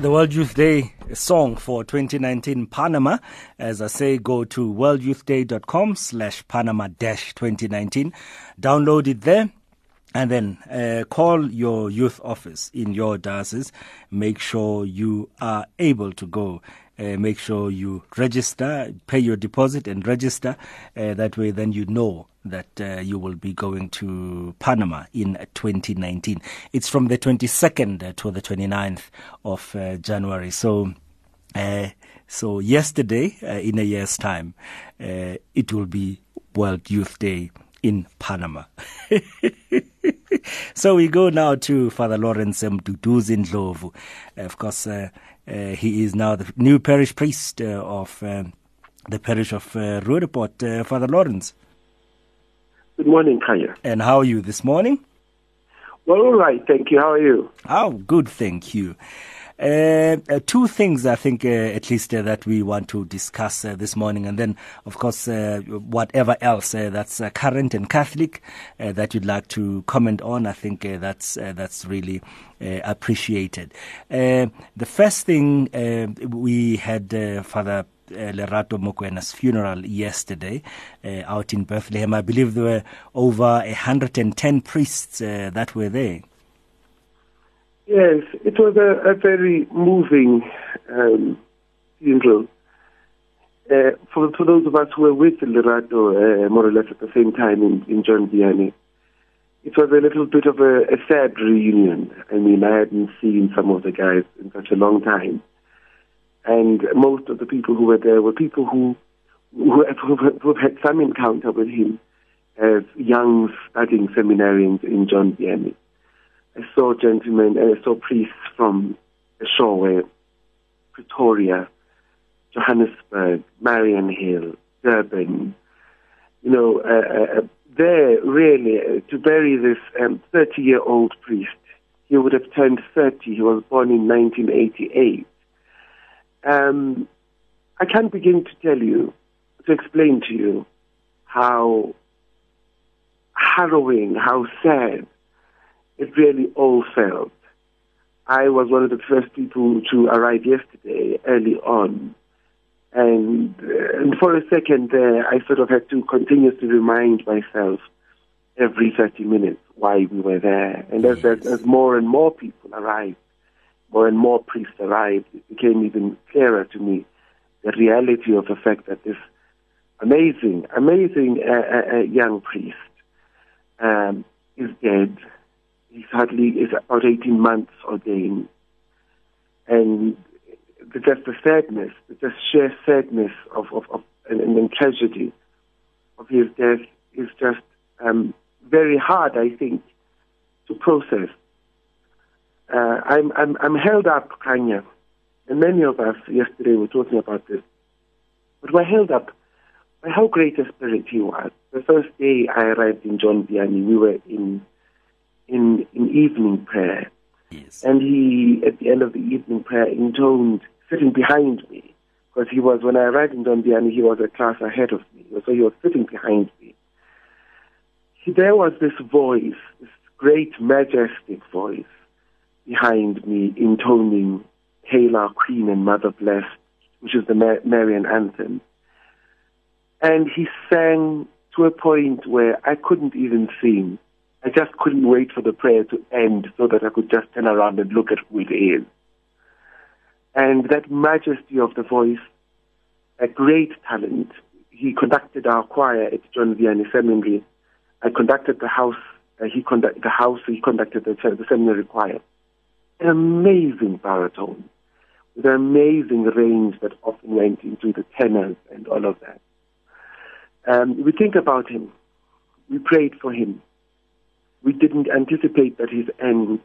The World Youth Day song for 2019 Panama. As I say, go to worldyouthday.com slash Panama dash 2019. Download it there. And then uh, call your youth office in your diocese. Make sure you are able to go. Uh, make sure you register, pay your deposit and register. Uh, that way, then you know that uh, you will be going to Panama in 2019. It's from the 22nd to the 29th of uh, January. So, uh, so yesterday, uh, in a year's time, uh, it will be World Youth Day in Panama. so we go now to Father Lawrence Mduduzi Ndlovu. Of course, uh, he is now the new parish priest of the parish of uh, Roodepoort. Father Lawrence. Good morning, Khanya. And how are you this morning? Well, all right, thank you. How are you? Oh, good, thank you. Uh, uh, two things I think, uh, at least, uh, that we want to discuss uh, this morning, and then, of course, uh, whatever else that's current and Catholic that you'd like to comment on. I think that's that's really appreciated. the first thing we had Father uh, Lerato Mokwena's funeral yesterday uh, out in Bethlehem. I believe there were over 110 priests uh, that were there. Yes, it was a, a very moving um, funeral. For, for those of us who were with Lerato more or less at the same time in, in John Vianney, it was a little bit of a, a sad reunion. I mean, I hadn't seen some of the guys in such a long time. And most of the people who were there were people who, who, who had some encounter with him as young studying seminarians in John Vianney. I saw gentlemen, I saw priests from Eshowe, Pretoria, Johannesburg, Mariannhill, Durban. You know, uh, uh, there really uh, to bury this 30 um, year old priest. He would have turned 30. He was born in 1988. Um, I can't begin to tell you, to explain to you how harrowing, how sad it really all felt. I was one of the first people to arrive yesterday, early on. And, uh, and for a second there, I sort of had to continuously remind myself every 30 minutes why we were there. And as, yes. as, as more and more people arrived, and more priests arrived, it became even clearer to me the reality of the fact that this amazing, amazing uh, uh, uh young priest um, is dead. He's hardly is about 18 months ordained. And just the sadness, the just sheer sadness of, of, of and, and tragedy of his death is just um, very hard, I think, to process uh, I'm, I'm, I'm held up, Khanya, and many of us yesterday were talking about this, but we're held up by how great a spirit he was. The first day I arrived in John Vianney, we were in, in, in evening prayer. Yes. And he, at the end of the evening prayer, intoned, sitting behind me, because he was, when I arrived in John Vianney, he was a class ahead of me, so he was sitting behind me. He, there was this voice, this great, majestic voice, behind me intoning Hail Our Queen and Mother Blessed, which is the Marian anthem. And he sang to a point where I couldn't even sing. I just couldn't wait for the prayer to end so that I could just turn around and look at who it is. And that majesty of the voice, a great talent. He conducted our choir at John Vianney Seminary. I conducted the house. Uh, he conducted the house. He conducted the, the seminary choir an amazing baritone with an amazing range that often went into the tenors and all of that. Um, we think about him. We prayed for him. We didn't anticipate that his end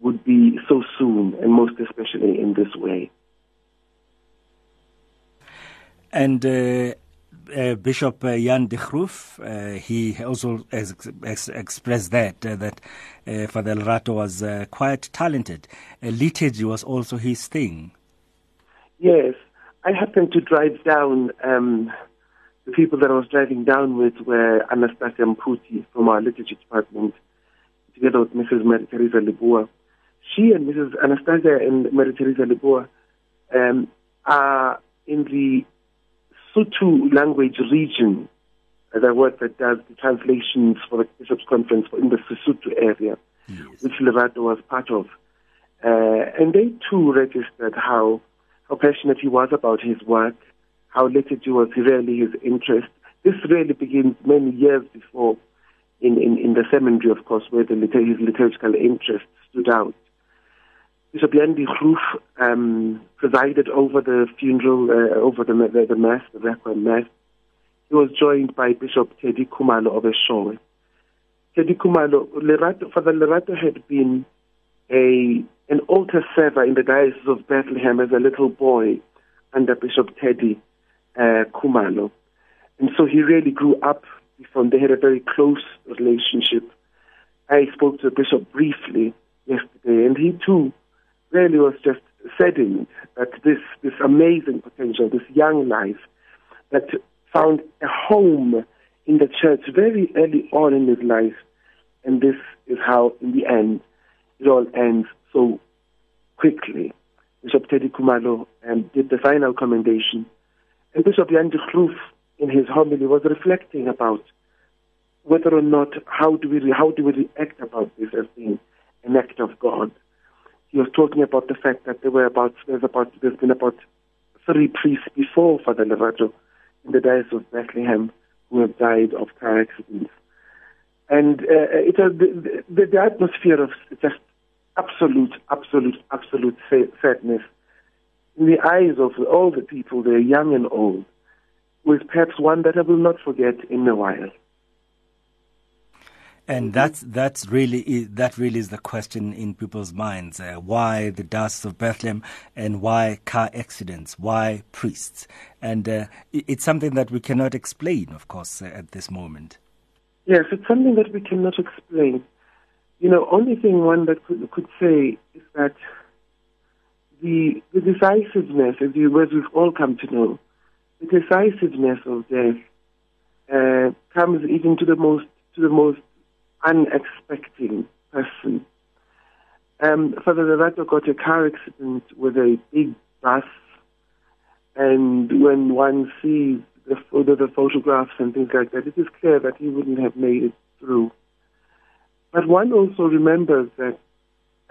would be so soon, and most especially in this way. And uh, uh, Bishop uh, Jan de Groef, uh, he also ex- ex- expressed that uh, that uh, Father Lerato was uh, quite talented. liturgy was also his thing. Yes, I happened to drive down. Um, the people that I was driving down with were Anastasia Mputi from our liturgy department, together with Mrs. Maria Teresa Libua. she and Mrs. Anastasia and Mary Teresa Leboa um, are in the Sotho language region, the word that does the translations for the Bishops' Conference in the Sesotho area, yes. which Lerato was part of. Uh, and they too registered how, how passionate he was about his work, how liturgy was really his interest. This really begins many years before in, in, in the seminary, of course, where the, his liturgical interest stood out. Bishop Jan de Groef um, presided over the funeral, uh, over the, the, the Mass, the Requiem Mass. He was joined by Bishop Teddy Kumalo of Eshowe. Teddy Kumalo, Lerato, Father Lerato had been a an altar server in the Diocese of Bethlehem as a little boy under Bishop Teddy uh, Kumalo. And so he really grew up from they had a very close relationship. I spoke to the bishop briefly yesterday, and he too really was just saddened that this, this amazing potential, this young life that found a home in the church very early on in his life. And this is how, in the end, it all ends so quickly. Bishop Teddy Kumalo um, did the final commendation. And Bishop Jan de Groef, in his homily, was reflecting about whether or not, how do we, how do we react about this as being an act of God he was talking about the fact that there were about there's about there's been about three priests before Father Lerato in the Diocese of Bethlehem who have died of car accidents, and uh, it was the, the, the atmosphere of just absolute, absolute, absolute sadness in the eyes of all the people there, young and old, was perhaps one that I will not forget in a while. And that's that's really that really is the question in people's minds: uh, why the dust of Bethlehem, and why car accidents, why priests, and uh, it's something that we cannot explain, of course, uh, at this moment. Yes, it's something that we cannot explain. You know, only thing one that could, could say is that the the decisiveness, as, you, as we've all come to know, the decisiveness of death uh, comes even to the most to the most unexpected person. Um, Father Lerato got a car accident with a big bus, and when one sees the, the photographs and things like that, it is clear that he wouldn't have made it through. But one also remembers that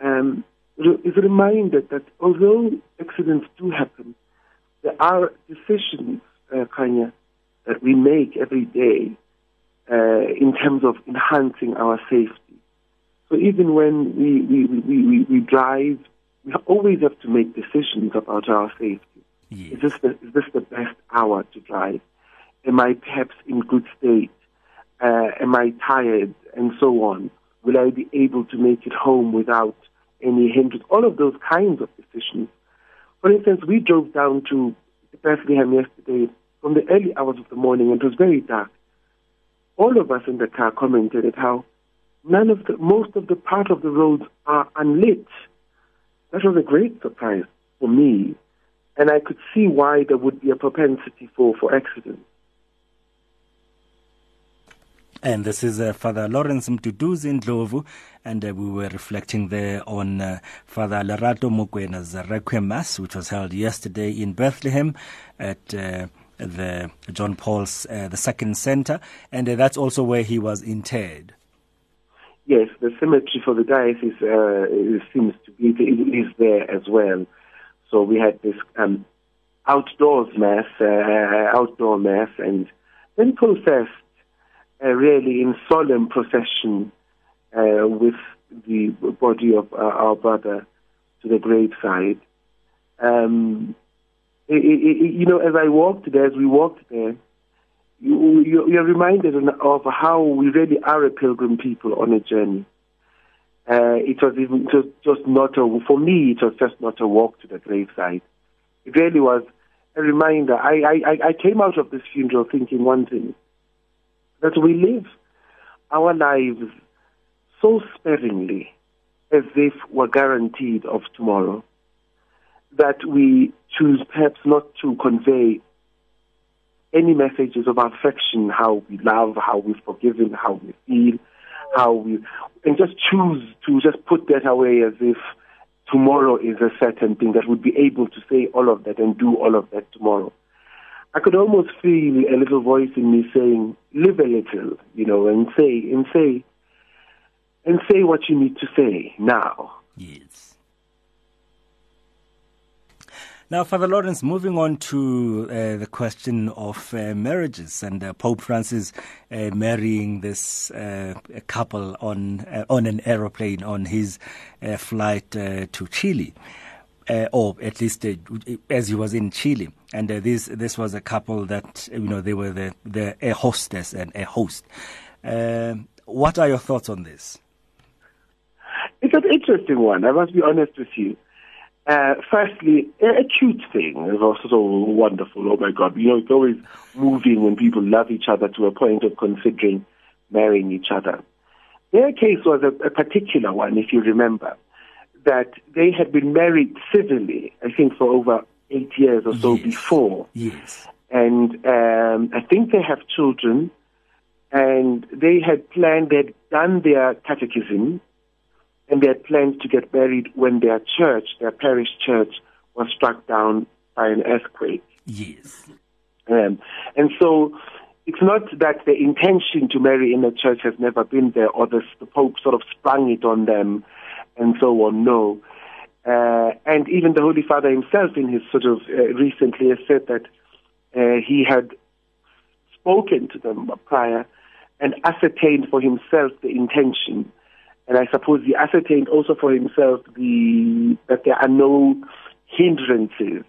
um, is reminded that although accidents do happen, there are decisions, uh, Khanya, that we make every day uh, in terms of enhancing our safety. So even when we, we, we, we, we drive, we always have to make decisions about our safety. Yes. Is, this the, is this the best hour to drive? Am I perhaps in good state? Uh, am I tired? And so on. Will I be able to make it home without any hindrance? All of those kinds of decisions. For instance, we drove down to Bethlehem yesterday from the early hours of the morning, and it was very dark all of us in the car commented at how none of the, most of the part of the roads are unlit. That was a great surprise for me, and I could see why there would be a propensity for, for accidents. And this is uh, Father Lawrence Mduduzi in Ndlovu, and uh, we were reflecting there on uh, Father Lerato Mokwena's Requiem Mass, which was held yesterday in Bethlehem at uh, the John Paul's uh, the Second Center, and uh, that's also where he was interred. Yes, the cemetery for the diocese uh, seems to be is there as well. So we had this um, outdoors mass, uh, outdoor mass, and then processed uh, really in solemn procession uh, with the body of our brother to the graveside. Um, you know, as I walked there, as we walked there, you, you, you're reminded of how we really are a pilgrim people on a journey. Uh, it was even just, just not a, for me, it was just not a walk to the graveside. It really was a reminder. I, I, I came out of this funeral thinking one thing, that we live our lives so sparingly as if we're guaranteed of tomorrow that we choose perhaps not to convey any messages of affection, how we love, how we've forgiven, how we feel, how we, and just choose to just put that away as if tomorrow is a certain thing, that would be able to say all of that and do all of that tomorrow. I could almost feel a little voice in me saying, live a little, you know, and say, and say, and say what you need to say now. Yes. Now, Father Lawrence, moving on to uh, the question of uh, marriages and uh, Pope Francis uh, marrying this uh, couple on uh, on an aeroplane on his flight to Chile, or at least as he was in Chile. And this this was a couple that you know they were the the a hostess and a host. what are your thoughts on this? It's an interesting one. I must be honest with you. Uh, firstly, a cute thing is also so wonderful. Oh my God, you know, it's always moving when people love each other to a point of considering marrying each other. Their case was a, a particular one, if you remember, that they had been married civilly, I think, for over eight years or so yes. before. Yes. And um, I think they have children, and they had planned, they had done their catechism, had planned to get married when their church, their parish church, was struck down by an earthquake. Yes. Um, and so it's not that the intention to marry in the church has never been there or the, the Pope sort of sprung it on them and so on. No. Uh, and even the Holy Father himself, in his sort of uh, recently, has said that uh, he had spoken to them prior and ascertained for himself the intention and I suppose he ascertained also for himself the that there are no hindrances,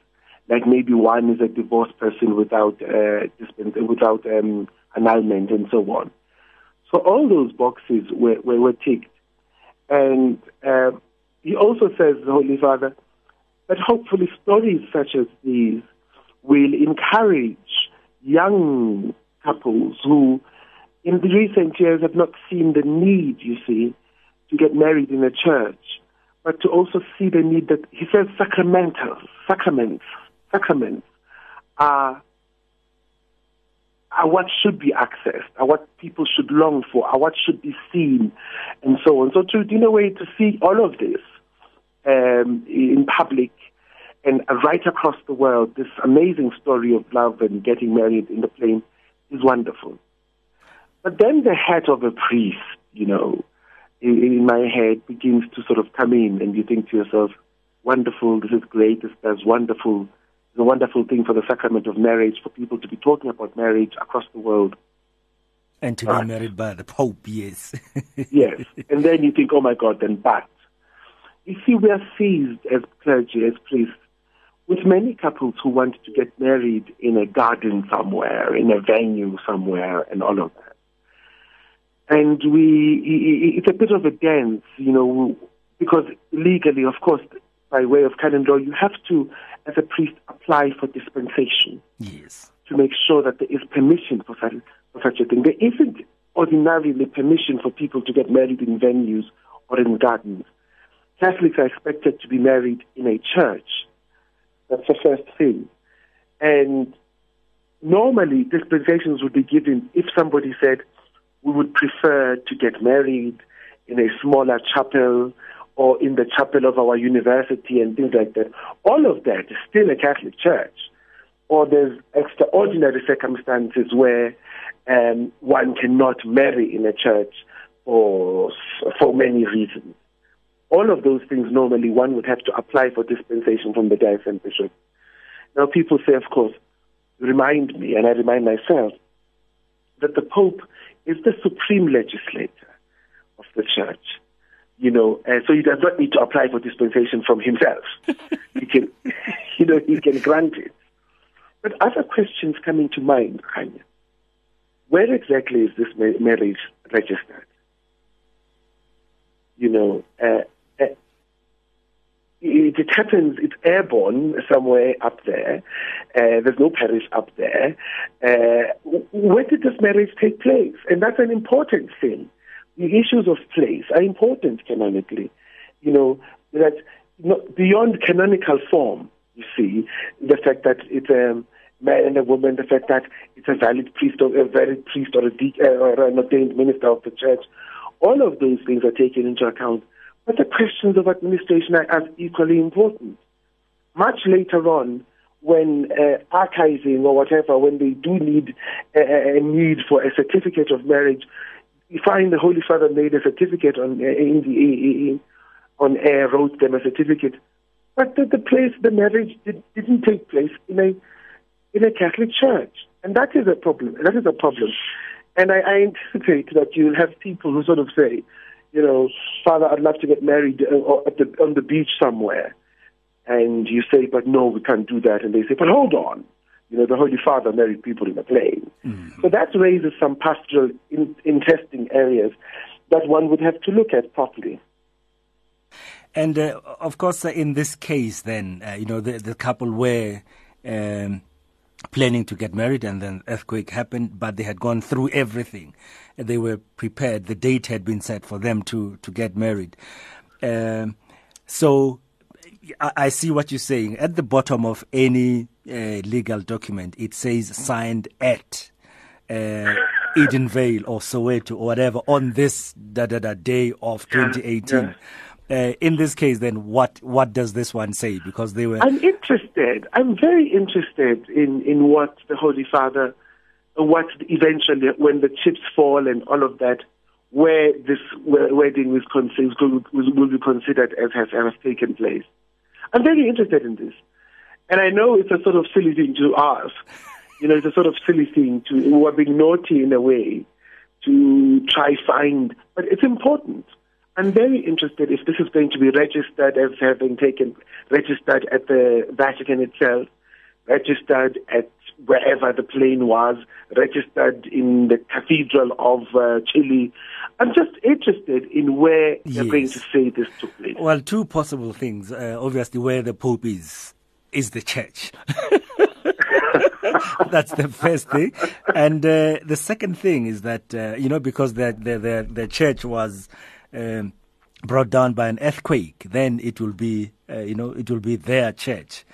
like maybe one is a divorced person without uh, without um, annulment and so on. So all those boxes were, were, were ticked. And uh, he also says, the Holy Father, that hopefully stories such as these will encourage young couples who in the recent years have not seen the need, you see, get married in a church, but to also see the need that he says sacramental, sacraments, sacraments are, are what should be accessed, are what people should long for, are what should be seen, and so on. So to, in a way, to see all of this um, in public and right across the world, this amazing story of love and getting married in the plane is wonderful. But then the head of a priest, you know, in, my head begins to sort of come in, and you think to yourself, wonderful, this is great, this is wonderful. It's a wonderful thing for the sacrament of marriage, for people to be talking about marriage across the world. And to be married by the Pope, yes. yes. And then you think, oh my God, then but. You see, we are seized as clergy, as priests, with many couples who want to get married in a garden somewhere, in a venue somewhere, and all of that and we it's a bit of a dance, you know, because legally, of course, by way of canon law, you have to, as a priest, apply for dispensation. Yes. To make sure that there is permission for such, for such a thing. There isn't ordinarily permission for people to get married in venues or in gardens. Catholics are expected to be married in a church. That's the first thing. And normally, dispensations would be given if somebody said, we would prefer to get married in a smaller chapel or in the chapel of our university and things like that. All of that is still a Catholic church. Or there's extraordinary circumstances where um, one cannot marry in a church for, for many reasons. All of those things normally one would have to apply for dispensation from the diocesan bishop. Now people say, of course, remind me, and I remind myself, that the Pope is the supreme legislator of the church. You know, uh, so he does not need to apply for dispensation from himself. he can, you know, he can grant it. But other questions come into mind, Khanya. Where exactly is this marriage registered? You know, uh, uh, it, it, happens, it's airborne somewhere up there. Uh, there's no parish up there. Uh, where did this marriage take place? And that's an important thing. The issues of place are important canonically. You know, that beyond canonical form, you see, the fact that it's a man and a woman, the fact that it's a valid priest or a valid priest or, a de- uh, or an ordained minister of the church, all of those things are taken into account. But the questions of administration are equally important. Much later on, when uh, archiving or whatever, when they do need a, a, need for a certificate of marriage, you find the Holy Father made a certificate on uh, in the on air, wrote them a certificate, but the, the place, the marriage did, didn't take place in a in a Catholic church, and that is a problem. That is a problem, and I, I anticipate that you'll have people who sort of say, you know, Father, I'd love to get married uh, at the, on the beach somewhere, and you say, but no, we can't do that, and they say, but hold on, you know, the Holy Father married people in a plane. Mm-hmm. So that raises some pastoral in, interesting areas that one would have to look at properly. And uh, of course, uh, in this case, then uh, you know the, the couple were um, planning to get married, and then earthquake happened. But they had gone through everything; they were prepared. The date had been set for them to to get married. Um, so I, I, see what you're saying. At the bottom of any uh, legal document, it says signed at. Uh, Edenvale or Soweto or whatever on this da, da, da, day of 2018. Yeah, yeah. Uh, in this case, then what what does this one say? Because they were. I'm interested. I'm very interested in in what the Holy Father, what eventually when the chips fall and all of that, where this wedding is will, will be considered as has, has taken place. I'm very interested in this, and I know it's a sort of silly thing to ask. You know, it's a sort of silly thing to we're being naughty in a way to try find, but it's important I'm very interested if this is going to be registered as having taken, registered at the Vatican itself, registered at wherever the plane was, registered in the Cathedral of uh, Chile. I'm just interested in where yes. they're going to say this took place. Well, two possible things. Uh, obviously, where the Pope is, is the church. That's the first thing. And uh, the second thing is that, uh, you know, because the, the, the, the church was um, brought down by an earthquake, then it will be, uh, you know, it will be their church.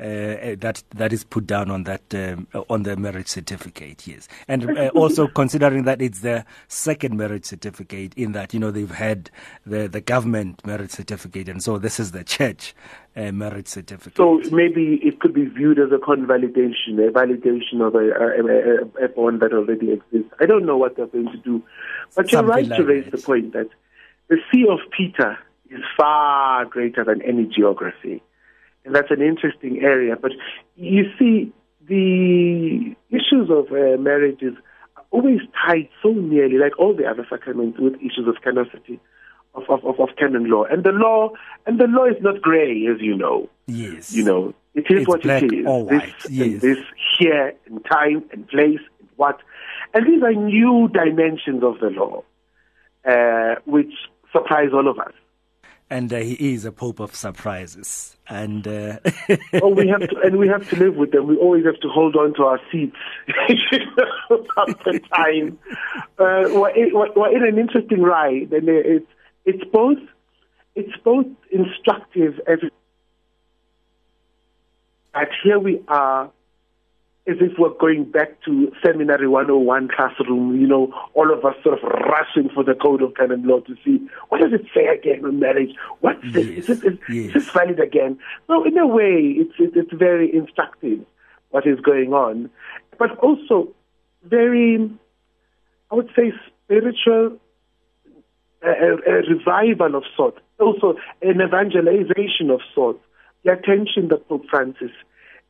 Uh, uh that that is put down on that um, on the marriage certificate, yes, and uh, also considering that it's their second marriage certificate, in that you know they've had the the government marriage certificate, and so this is the church uh, marriage certificate. So maybe it could be viewed as a convalidation, a validation of a, a, a, a bond that already exists. I don't know what they're going to do, but Something you're right like to raise the point that the See of Peter is far greater than any geography. And that's an interesting area. But you see, the issues of uh, marriages are always tied so nearly, like all the other sacraments, with issues of canonicity, of, of, of, of canon law. And the law, and the law is not grey, as you know. Yes. You know, it is it's what black it is. Or white. This, yes. this here, and time, and place, and what. And these are new dimensions of the law, uh, which surprise all of us. And uh, he is a pope of surprises. And uh... oh, we have to, and we have to live with them. We always have to hold on to our seats the time. Uh, we're, in, we're in an interesting ride, and it's it's both it's both instructive as that here we are as if we're going back to seminary 101 classroom, you know, all of us sort of rushing for the code of canon law to see what does it say again on marriage? What's this? Yes. Is, this, is, yes. is this valid again? So in a way, it's, it's very instructive what is going on, but also very, I would say, spiritual, a, a revival of sorts, also an evangelization of sorts. The attention that Pope Francis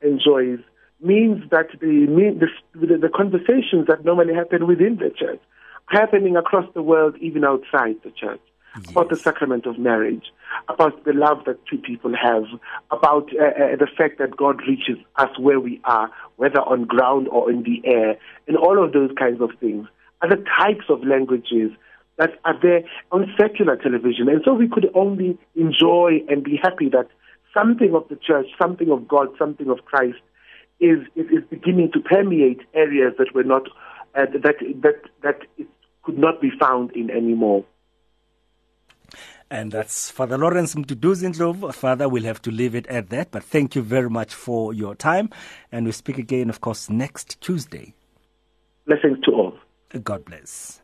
enjoys means that the, the, the conversations that normally happen within the church happening across the world, even outside the church, yes. about the sacrament of marriage, about the love that two people have, about uh, uh, the fact that God reaches us where we are, whether on ground or in the air, and all of those kinds of things are the types of languages that are there on secular television. And so we could only enjoy and be happy that something of the church, something of God, something of Christ is, is, is beginning to permeate areas that were not uh, that that that it could not be found in anymore. And that's Father Lawrence Mduduzi Father, we'll have to leave it at that. But thank you very much for your time. And we speak again, of course, next Tuesday. Blessings to all. God bless.